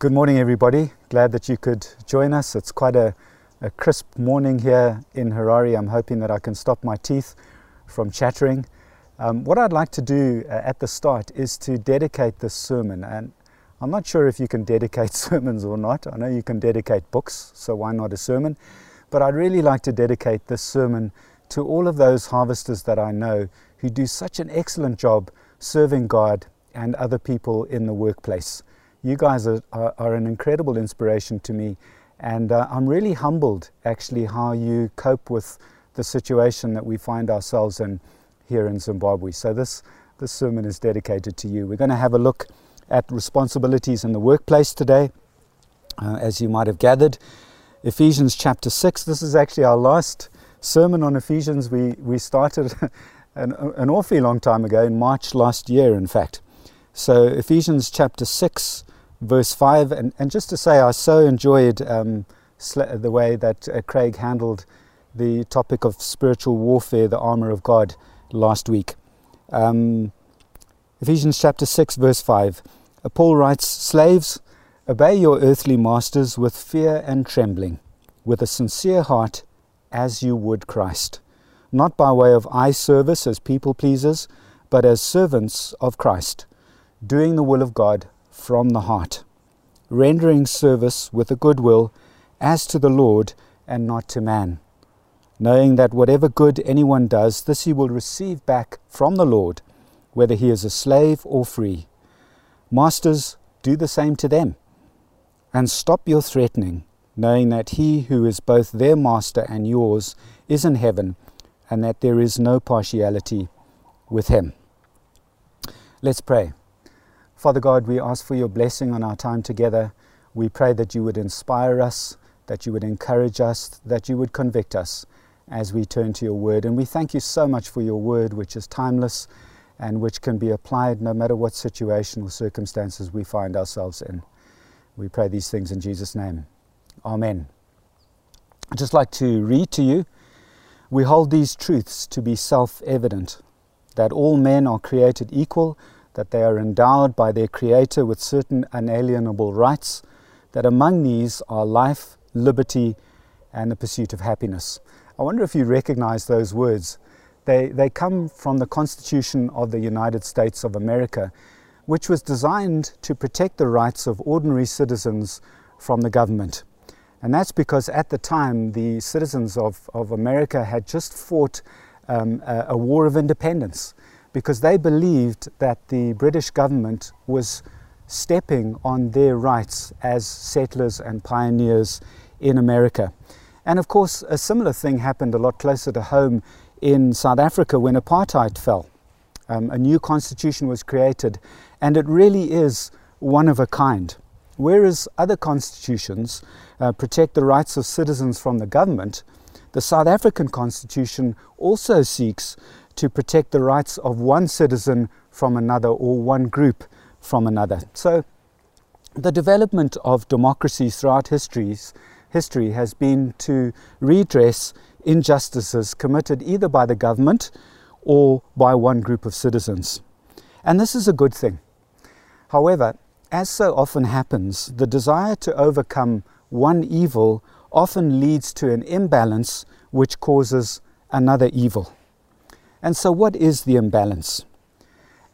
Good morning, everybody. Glad that you could join us. It's quite a, a, crisp morning here in Harare. I'm hoping that I can stop my teeth from chattering. Um, what I'd like to do uh, at the start is to dedicate this sermon. And I'm not sure if you can dedicate sermons or not. I know you can dedicate books, so why not a sermon? But I'd really like to dedicate this sermon to all of those harvesters that I know who do such an excellent job serving God and other people in the workplace. You guys are, are, are an incredible inspiration to me, and uh, I'm really humbled actually how you cope with the situation that we find ourselves in here in Zimbabwe. So, this, this sermon is dedicated to you. We're going to have a look at responsibilities in the workplace today, uh, as you might have gathered. Ephesians chapter 6. This is actually our last sermon on Ephesians. We, we started an, an awfully long time ago, in March last year, in fact. So, Ephesians chapter 6, verse 5. And, and just to say, I so enjoyed um, the way that uh, Craig handled the topic of spiritual warfare, the armor of God, last week. Um, Ephesians chapter 6, verse 5. Uh, Paul writes, Slaves, obey your earthly masters with fear and trembling, with a sincere heart, as you would Christ, not by way of eye service as people pleasers, but as servants of Christ, doing the will of God from the heart, rendering service with a good will as to the Lord and not to man, knowing that whatever good anyone does, this he will receive back from the Lord, whether he is a slave or free. Masters, do the same to them, and stop your threatening, knowing that he who is both their master and yours is in heaven, and that there is no partiality with him. Let's pray. Father God, we ask for your blessing on our time together. We pray that you would inspire us, that you would encourage us, that you would convict us as we turn to your word. And we thank you so much for your word, which is timeless and which can be applied no matter what situation or circumstances we find ourselves in. We pray these things in Jesus' name. Amen. I'd just like to read to you. We hold these truths to be self evident that all men are created equal that they are endowed by their Creator with certain unalienable rights, that among these are life, liberty, and the pursuit of happiness. I wonder if you recognize those words. They, they come from the Constitution of the United States of America, which was designed to protect the rights of ordinary citizens from the government. And that's because at the time, the citizens of, of America had just fought um, a, a war of independence because they believed that the British government was stepping on their rights as settlers and pioneers in America. And of course, a similar thing happened a lot closer to home in South Africa when apartheid fell. Um, a new constitution was created, and it really is one of a kind. Whereas other constitutions uh, protect the rights of citizens from the government, the South African constitution also seeks to protect the rights of one citizen from another or one group from another. So, the development of democracies throughout histories, history has been to redress injustices committed either by the government or by one group of citizens. And this is a good thing. However, as so often happens, the desire to overcome one evil often leads to an imbalance which causes another evil. And so, what is the imbalance?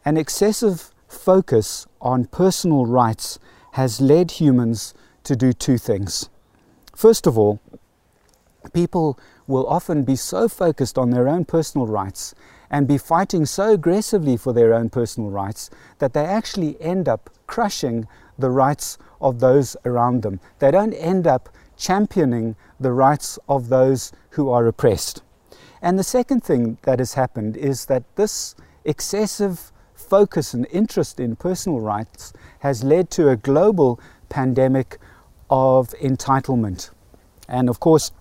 An excessive focus on personal rights has led humans to do two things. First of all, people will often be so focused on their own personal rights and be fighting so aggressively for their own personal rights that they actually end up crushing the rights of those around them. They don't end up championing the rights of those who are oppressed. And the second thing that has happened is that this excessive focus and interest in personal rights has led to a global pandemic of entitlement. And of course,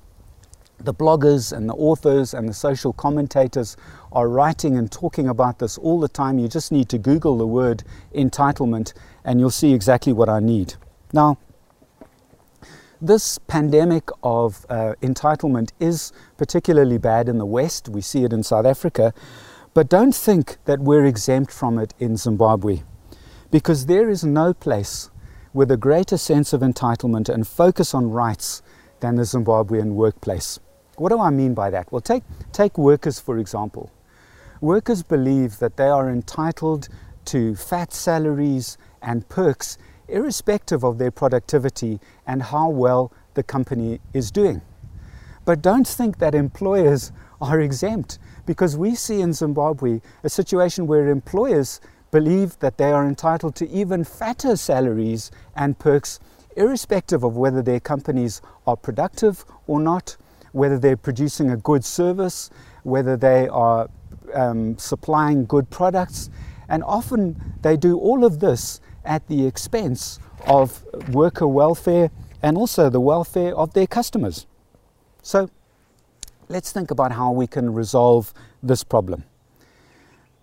the bloggers and the authors and the social commentators are writing and talking about this all the time. You just need to Google the word entitlement and you'll see exactly what I need. Now, this pandemic of uh, entitlement is particularly bad in the West. We see it in South Africa. But don't think that we're exempt from it in Zimbabwe, because there is no place with a greater sense of entitlement and focus on rights than the Zimbabwean workplace. What do I mean by that? Well, take, take workers, for example. Workers believe that they are entitled to fat salaries and perks irrespective of their productivity and how well the company is doing. But don't think that employers are exempt because we see in Zimbabwe a situation where employers believe that they are entitled to even fatter salaries and perks, irrespective of whether their companies are productive or not, whether they're producing a good service, whether they are um, supplying good products. And often they do all of this at the expense of worker welfare and also the welfare of their customers. So let's think about how we can resolve this problem.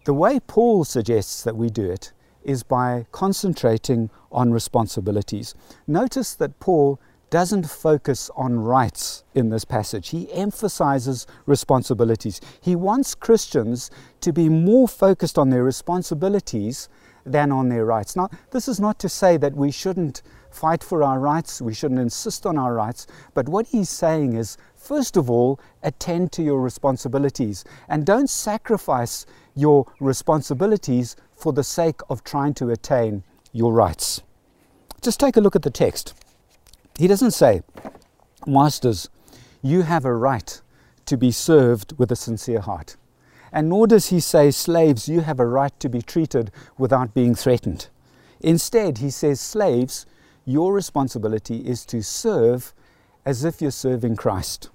The way Paul suggests that we do it is by concentrating on responsibilities. Notice that Paul doesn't focus on rights in this passage. He emphasizes responsibilities. He wants Christians to be more focused on their responsibilities than on their rights. Now, this is not to say that we shouldn't fight for our rights, we shouldn't insist on our rights, but what he's saying is first of all, attend to your responsibilities and don't sacrifice your responsibilities for the sake of trying to attain your rights. Just take a look at the text. He doesn't say, Masters, you have a right to be served with a sincere heart. And nor does he say, Slaves, you have a right to be treated without being threatened. Instead, he says, Slaves, your responsibility is to serve as if you're serving Christ.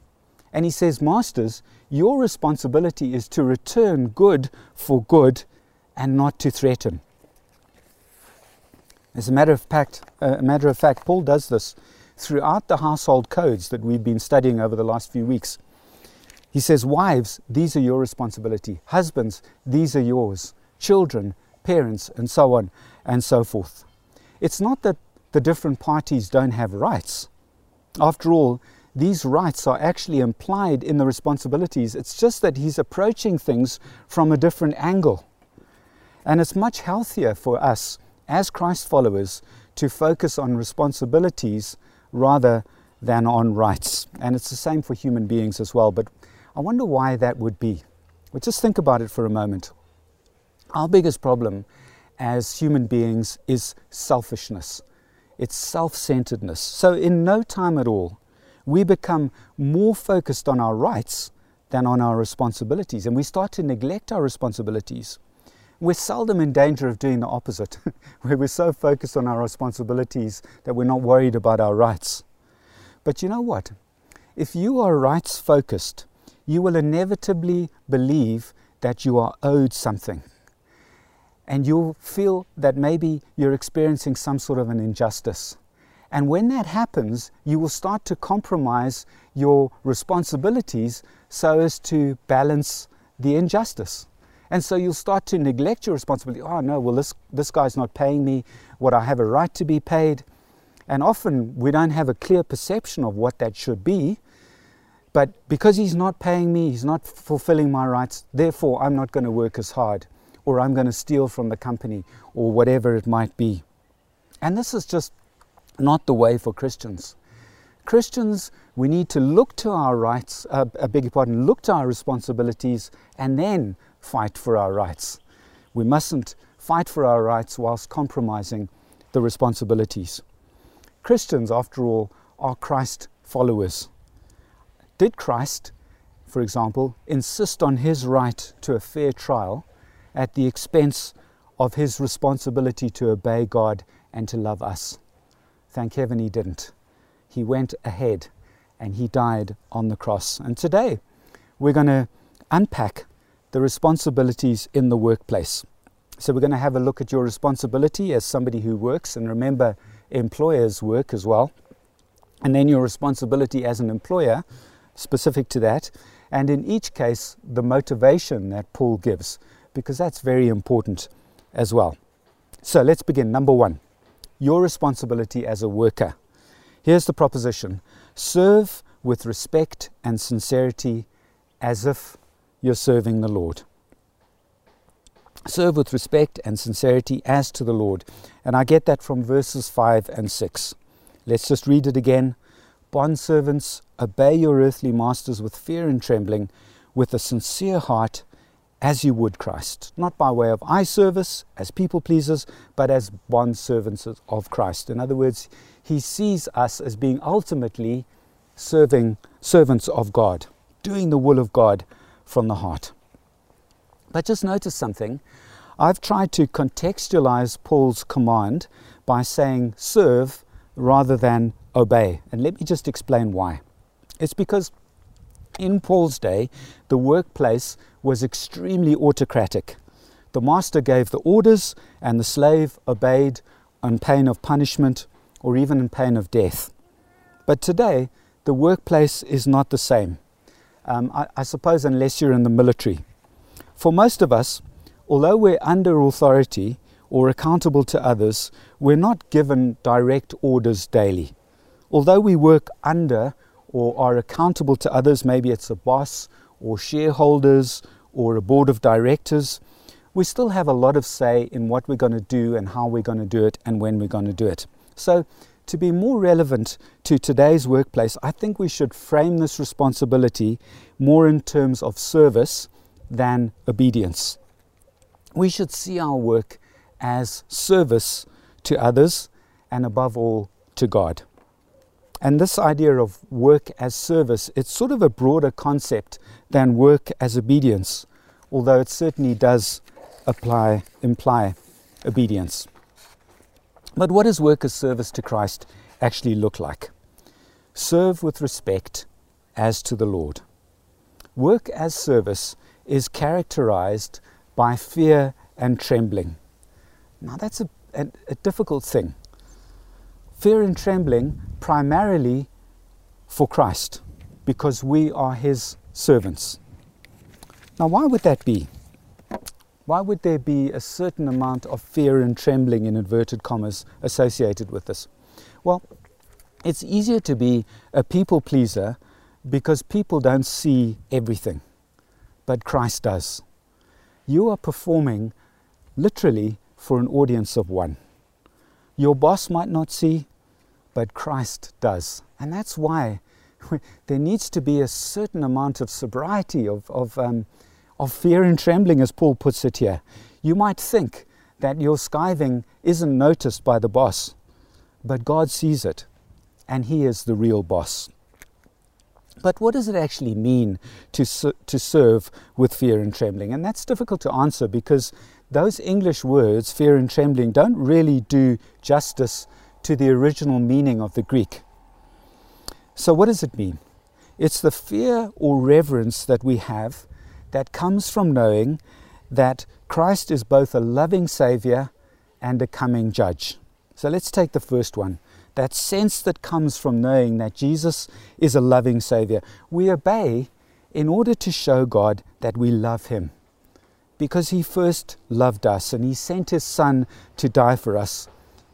And he says, Masters, your responsibility is to return good for good and not to threaten. As a matter of fact, uh, a matter of fact, Paul does this throughout the household codes that we've been studying over the last few weeks. He says, Wives, these are your responsibility. Husbands, these are yours. Children, parents, and so on and so forth. It's not that the different parties don't have rights. After all, these rights are actually implied in the responsibilities. It's just that he's approaching things from a different angle. And it's much healthier for us as Christ followers to focus on responsibilities rather than on rights. And it's the same for human beings as well. But I wonder why that would be. But just think about it for a moment. Our biggest problem as human beings is selfishness, it's self centeredness. So, in no time at all, we become more focused on our rights than on our responsibilities, and we start to neglect our responsibilities. We're seldom in danger of doing the opposite, where we're so focused on our responsibilities that we're not worried about our rights. But you know what? If you are rights focused, you will inevitably believe that you are owed something. And you'll feel that maybe you're experiencing some sort of an injustice. And when that happens, you will start to compromise your responsibilities so as to balance the injustice. And so you'll start to neglect your responsibility. Oh, no, well, this, this guy's not paying me what I have a right to be paid. And often we don't have a clear perception of what that should be. But because he's not paying me, he's not fulfilling my rights, therefore I'm not going to work as hard, or I'm going to steal from the company, or whatever it might be. And this is just not the way for Christians. Christians, we need to look to our rights, uh, I beg your pardon, look to our responsibilities, and then fight for our rights. We mustn't fight for our rights whilst compromising the responsibilities. Christians, after all, are Christ followers. Did Christ, for example, insist on his right to a fair trial at the expense of his responsibility to obey God and to love us? Thank heaven he didn't. He went ahead and he died on the cross. And today we're going to unpack the responsibilities in the workplace. So we're going to have a look at your responsibility as somebody who works, and remember, employers work as well. And then your responsibility as an employer specific to that, and in each case, the motivation that Paul gives, because that's very important as well. So let's begin. Number one, your responsibility as a worker. Here's the proposition serve with respect and sincerity as if you're serving the Lord. Serve with respect and sincerity as to the Lord. And I get that from verses 5 and 6. Let's just read it again. Bondservants, obey your earthly masters with fear and trembling, with a sincere heart, as you would Christ, not by way of eye service as people pleasers, but as bondservants of Christ. In other words, he sees us as being ultimately serving servants of God, doing the will of God from the heart. But just notice something. I've tried to contextualize Paul's command by saying serve rather than obey. And let me just explain why. It's because in Paul's day, the workplace was extremely autocratic. The master gave the orders, and the slave obeyed on pain of punishment or even in pain of death. But today, the workplace is not the same. Um, I, I suppose, unless you're in the military. For most of us, although we're under authority or accountable to others, we're not given direct orders daily. Although we work under or are accountable to others, maybe it's a boss or shareholders or a board of directors, we still have a lot of say in what we're going to do and how we're going to do it and when we're going to do it. So, to be more relevant to today's workplace, I think we should frame this responsibility more in terms of service than obedience. We should see our work as service to others and above all to God. And this idea of work as service, it's sort of a broader concept than work as obedience, although it certainly does apply, imply obedience. But what does work as service to Christ actually look like? Serve with respect as to the Lord. Work as service is characterized by fear and trembling. Now, that's a, a, a difficult thing. Fear and trembling primarily for Christ, because we are His servants. Now, why would that be? Why would there be a certain amount of fear and trembling, in inverted commas, associated with this? Well, it's easier to be a people pleaser because people don't see everything but Christ does. You are performing literally for an audience of one. Your boss might not see, but Christ does. And that's why there needs to be a certain amount of sobriety, of, of, um, of fear and trembling, as Paul puts it here. You might think that your skiving isn't noticed by the boss, but God sees it, and He is the real boss. But what does it actually mean to, to serve with fear and trembling? And that's difficult to answer because those English words, fear and trembling, don't really do justice to the original meaning of the Greek. So, what does it mean? It's the fear or reverence that we have that comes from knowing that Christ is both a loving Savior and a coming Judge. So, let's take the first one that sense that comes from knowing that Jesus is a loving Savior. We obey in order to show God that we love Him because He first loved us and He sent His Son to die for us,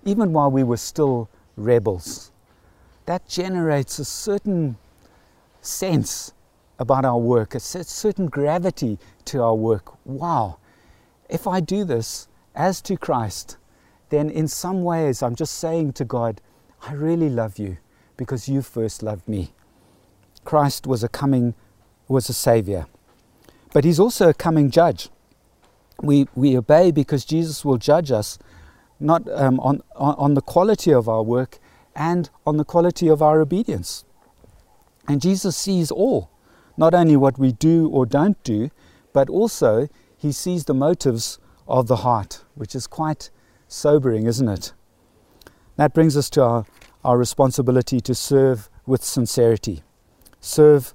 even while we were still rebels. That generates a certain sense about our work, a certain gravity to our work. Wow, if I do this as to Christ, then in some ways I'm just saying to God, I really love you because you first loved me. Christ was a coming, was a savior. But he's also a coming judge. We, we obey because Jesus will judge us not um, on, on the quality of our work and on the quality of our obedience. And Jesus sees all, not only what we do or don't do, but also he sees the motives of the heart, which is quite sobering, isn't it? That brings us to our, our responsibility to serve with sincerity. Serve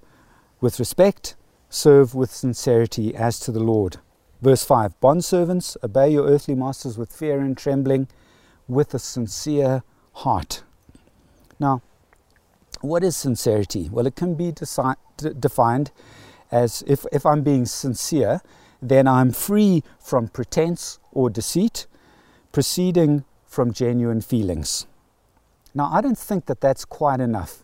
with respect, serve with sincerity as to the Lord. Verse 5 Bondservants, obey your earthly masters with fear and trembling, with a sincere heart. Now, what is sincerity? Well, it can be deci- d- defined as if, if I'm being sincere, then I'm free from pretense or deceit, proceeding from genuine feelings. Now, I don't think that that's quite enough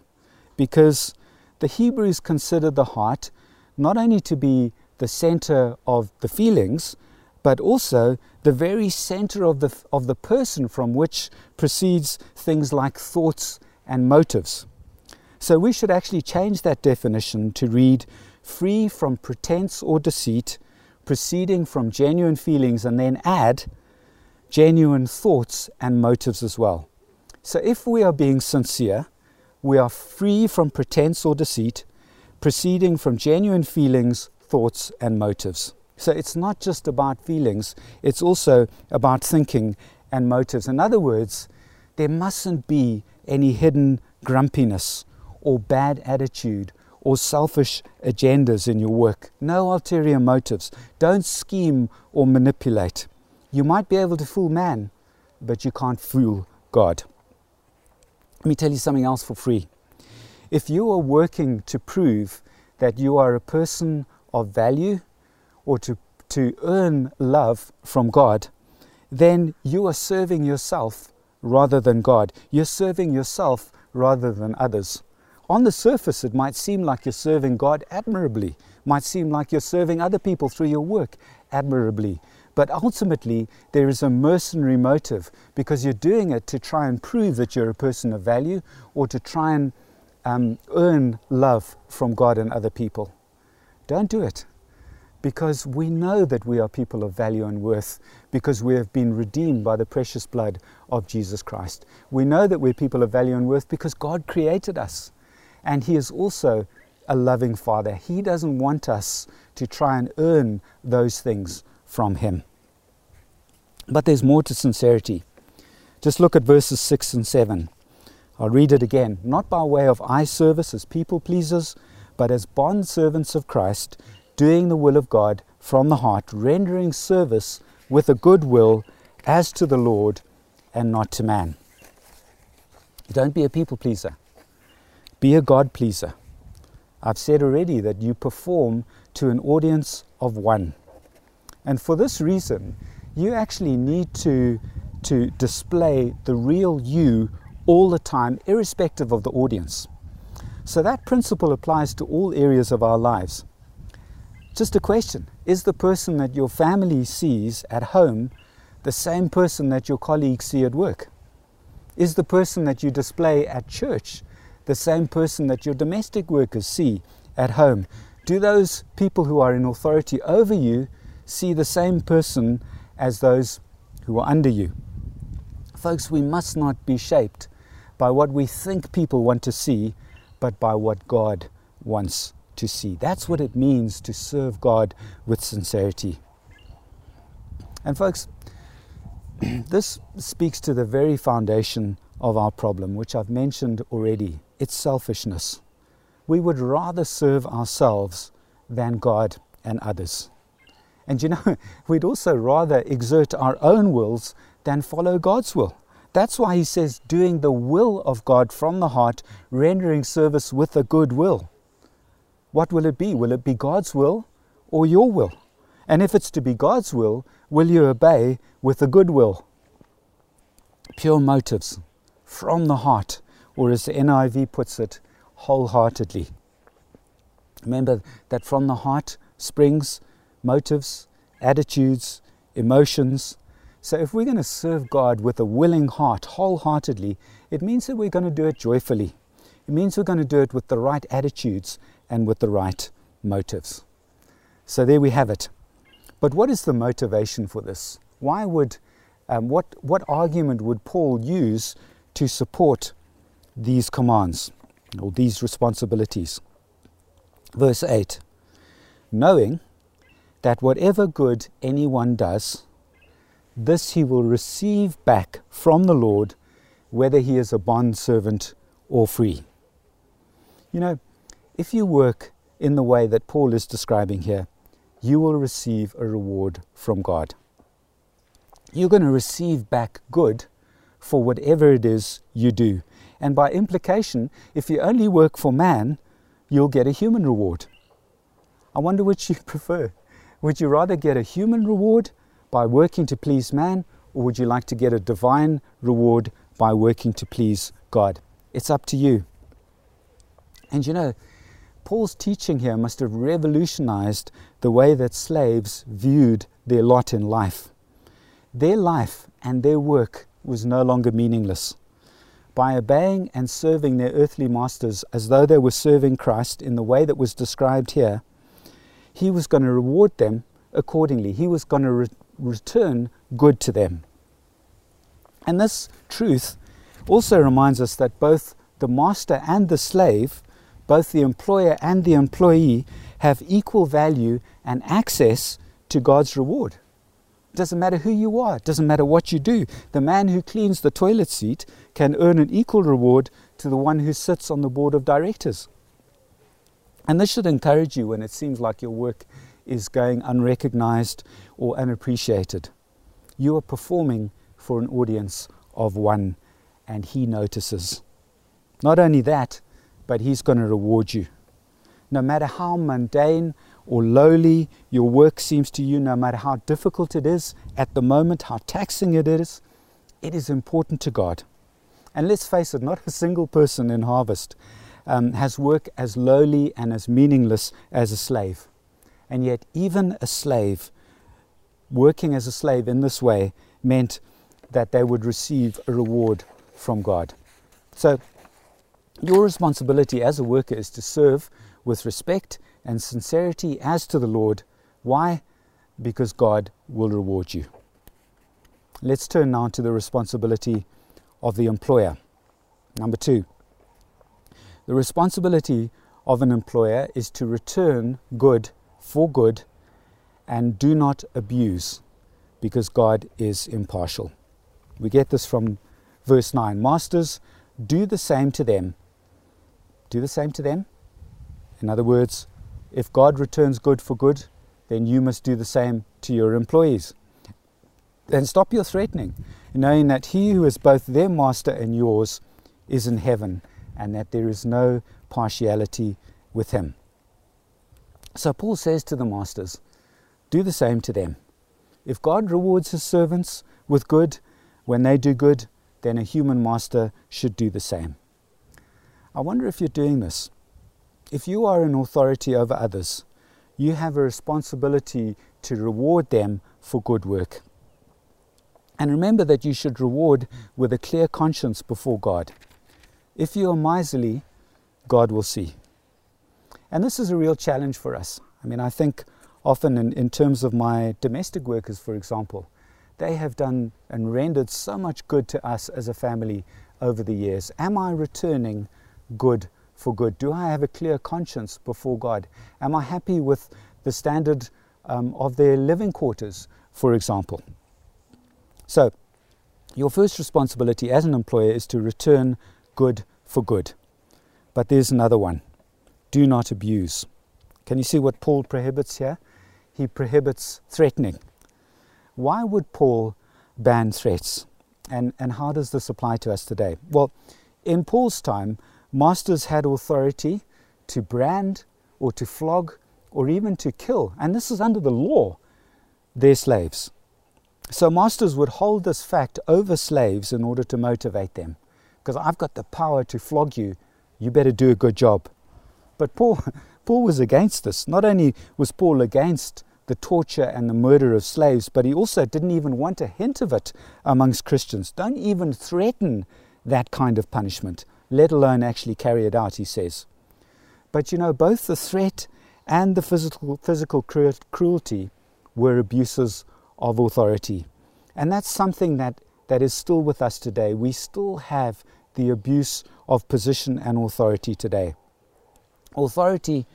because the Hebrews considered the heart not only to be the center of the feelings, but also the very center of the, of the person from which proceeds things like thoughts and motives. So we should actually change that definition to read free from pretense or deceit, proceeding from genuine feelings, and then add genuine thoughts and motives as well. So if we are being sincere, we are free from pretense or deceit, proceeding from genuine feelings, thoughts, and motives. So it's not just about feelings, it's also about thinking and motives. In other words, there mustn't be any hidden grumpiness or bad attitude or selfish agendas in your work. No ulterior motives. Don't scheme or manipulate. You might be able to fool man, but you can't fool God. Let me tell you something else for free. If you are working to prove that you are a person of value or to, to earn love from God, then you are serving yourself rather than God. You're serving yourself rather than others. On the surface, it might seem like you're serving God admirably, might seem like you're serving other people through your work admirably. But ultimately, there is a mercenary motive because you're doing it to try and prove that you're a person of value or to try and um, earn love from God and other people. Don't do it because we know that we are people of value and worth because we have been redeemed by the precious blood of Jesus Christ. We know that we're people of value and worth because God created us and He is also a loving Father. He doesn't want us to try and earn those things from Him. But there's more to sincerity. Just look at verses 6 and 7. I'll read it again. Not by way of eye service as people pleasers, but as bond servants of Christ, doing the will of God from the heart, rendering service with a good will as to the Lord and not to man. Don't be a people pleaser. Be a God pleaser. I've said already that you perform to an audience of one. And for this reason, you actually need to, to display the real you all the time, irrespective of the audience. So that principle applies to all areas of our lives. Just a question Is the person that your family sees at home the same person that your colleagues see at work? Is the person that you display at church the same person that your domestic workers see at home? Do those people who are in authority over you see the same person as those who are under you. Folks, we must not be shaped by what we think people want to see, but by what God wants to see. That's what it means to serve God with sincerity. And, folks, this speaks to the very foundation of our problem, which I've mentioned already it's selfishness. We would rather serve ourselves than God and others. And you know, we'd also rather exert our own wills than follow God's will. That's why he says, doing the will of God from the heart, rendering service with a good will. What will it be? Will it be God's will or your will? And if it's to be God's will, will you obey with a good will? Pure motives from the heart, or as the NIV puts it, wholeheartedly. Remember that from the heart springs motives, attitudes, emotions. So, if we're going to serve God with a willing heart, wholeheartedly, it means that we're going to do it joyfully. It means we're going to do it with the right attitudes and with the right motives. So, there we have it. But what is the motivation for this? Why would, um, what, what argument would Paul use to support these commands or these responsibilities? Verse 8 Knowing that whatever good anyone does, this he will receive back from the Lord, whether he is a bond servant or free. You know, if you work in the way that Paul is describing here, you will receive a reward from God. You're going to receive back good for whatever it is you do. And by implication, if you only work for man, you'll get a human reward. I wonder which you prefer. Would you rather get a human reward by working to please man, or would you like to get a divine reward by working to please God? It's up to you. And you know, Paul's teaching here must have revolutionized the way that slaves viewed their lot in life. Their life and their work was no longer meaningless. By obeying and serving their earthly masters as though they were serving Christ in the way that was described here, he was going to reward them accordingly. He was going to re- return good to them. And this truth also reminds us that both the master and the slave, both the employer and the employee, have equal value and access to God's reward. It doesn't matter who you are, it doesn't matter what you do. The man who cleans the toilet seat can earn an equal reward to the one who sits on the board of directors. And this should encourage you when it seems like your work is going unrecognized or unappreciated. You are performing for an audience of one, and he notices. Not only that, but he's going to reward you. No matter how mundane or lowly your work seems to you, no matter how difficult it is at the moment, how taxing it is, it is important to God. And let's face it, not a single person in Harvest um, has work as lowly and as meaningless as a slave. And yet, even a slave working as a slave in this way meant that they would receive a reward from God. So, your responsibility as a worker is to serve with respect and sincerity as to the Lord. Why? Because God will reward you. Let's turn now to the responsibility of the employer. Number two, the responsibility of an employer is to return good for good and do not abuse because God is impartial. We get this from verse 9 Masters, do the same to them. Do the same to them. In other words, if God returns good for good, then you must do the same to your employees. Then stop your threatening, knowing that He who is both their master and yours is in heaven, and that there is no partiality with Him. So Paul says to the masters, Do the same to them. If God rewards His servants with good when they do good, then a human master should do the same. I wonder if you're doing this. If you are an authority over others, you have a responsibility to reward them for good work. And remember that you should reward with a clear conscience before God. If you are miserly, God will see. And this is a real challenge for us. I mean, I think often in, in terms of my domestic workers, for example, they have done and rendered so much good to us as a family over the years. Am I returning good for good? Do I have a clear conscience before God? Am I happy with the standard um, of their living quarters, for example? So, your first responsibility as an employer is to return good for good. But there's another one do not abuse. Can you see what Paul prohibits here? He prohibits threatening. Why would Paul ban threats? And, and how does this apply to us today? Well, in Paul's time, Masters had authority to brand or to flog or even to kill, and this is under the law, their slaves. So masters would hold this fact over slaves in order to motivate them. Because I've got the power to flog you, you better do a good job. But Paul, Paul was against this. Not only was Paul against the torture and the murder of slaves, but he also didn't even want a hint of it amongst Christians. Don't even threaten that kind of punishment let alone actually carry it out, he says. But you know, both the threat and the physical, physical cruelty were abuses of authority. And that's something that, that is still with us today. We still have the abuse of position and authority today. Authority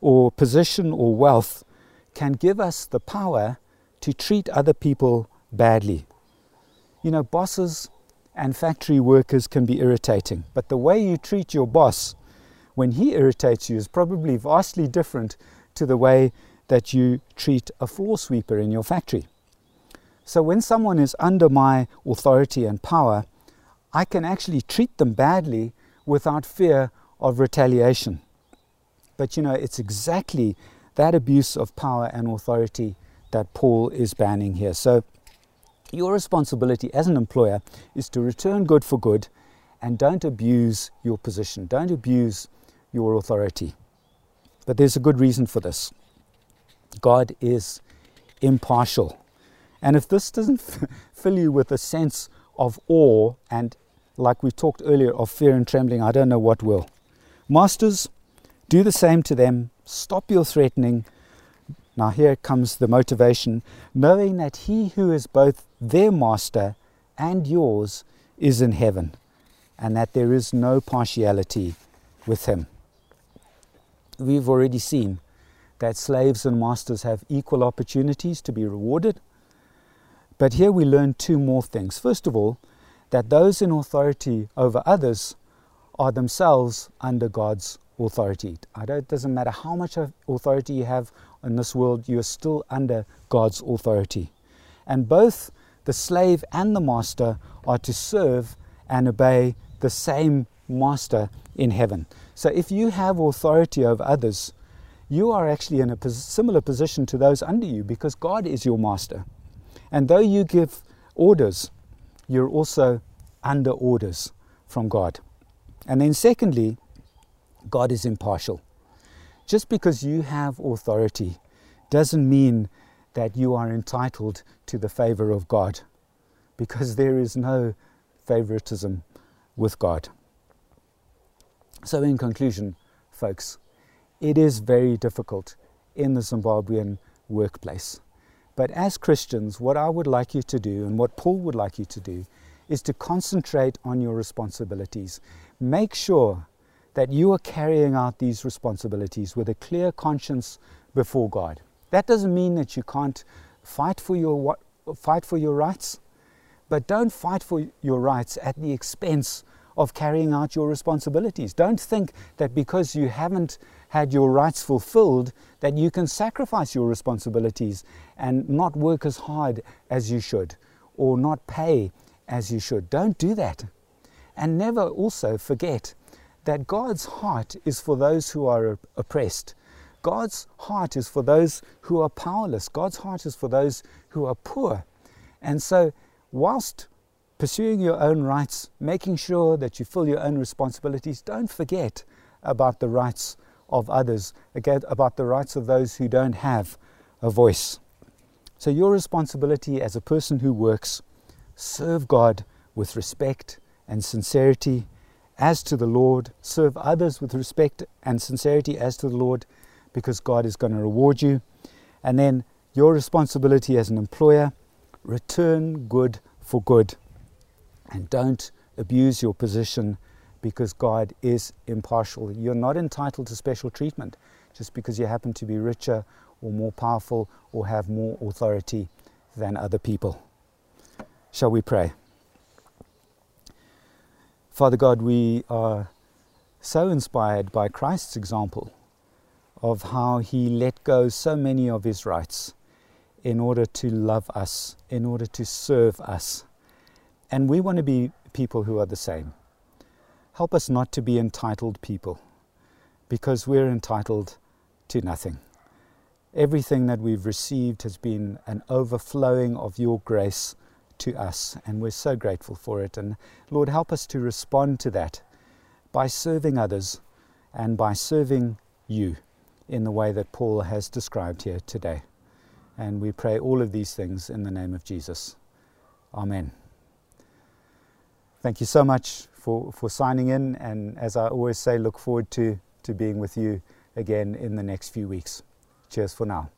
or position or wealth can give us the power to treat other people badly. You know, bosses and factory workers can be irritating. But the way you treat your boss when he irritates you is probably vastly different to the way that you treat a floor sweeper in your factory. So when someone is under my authority and power, I can actually treat them badly without fear of retaliation. But you know, it's exactly that abuse of power and authority that Paul is banning here. So your responsibility as an employer is to return good for good and don't abuse your position, don't abuse your authority. But there's a good reason for this. God is impartial. And if this doesn't fill you with a sense of awe and, like we talked earlier, of fear and trembling, I don't know what will. Masters, do the same to them. Stop your threatening. Now, here comes the motivation knowing that he who is both their master and yours is in heaven, and that there is no partiality with him. We've already seen that slaves and masters have equal opportunities to be rewarded. But here we learn two more things. First of all, that those in authority over others are themselves under God's authority. it doesn't matter how much authority you have in this world, you are still under God's authority. And both the slave and the master are to serve and obey the same master in heaven. So if you have authority over others, you are actually in a similar position to those under you because God is your master. And though you give orders, you're also under orders from God. And then, secondly, God is impartial. Just because you have authority doesn't mean that you are entitled to the favor of God, because there is no favoritism with God. So, in conclusion, folks, it is very difficult in the Zimbabwean workplace. But as Christians, what I would like you to do, and what Paul would like you to do, is to concentrate on your responsibilities. Make sure that you are carrying out these responsibilities with a clear conscience before God. That doesn't mean that you can't fight for your, fight for your rights, but don't fight for your rights at the expense of carrying out your responsibilities. Don't think that because you haven't had your rights fulfilled, that you can sacrifice your responsibilities and not work as hard as you should or not pay as you should. Don't do that. And never also forget that God's heart is for those who are oppressed. God's heart is for those who are powerless. God's heart is for those who are poor. And so, whilst pursuing your own rights, making sure that you fill your own responsibilities, don't forget about the rights of others, again, about the rights of those who don't have a voice. So, your responsibility as a person who works, serve God with respect and sincerity as to the Lord, serve others with respect and sincerity as to the Lord, because God is going to reward you. And then your responsibility as an employer, return good for good. And don't abuse your position because God is impartial. You're not entitled to special treatment just because you happen to be richer or more powerful or have more authority than other people. Shall we pray? Father God, we are so inspired by Christ's example of how he let go so many of his rights in order to love us, in order to serve us. And we want to be people who are the same. Help us not to be entitled people, because we're entitled to nothing. Everything that we've received has been an overflowing of your grace to us, and we're so grateful for it. And Lord, help us to respond to that by serving others and by serving you in the way that Paul has described here today. And we pray all of these things in the name of Jesus. Amen. Thank you so much for, for signing in. And as I always say, look forward to, to being with you again in the next few weeks. Cheers for now.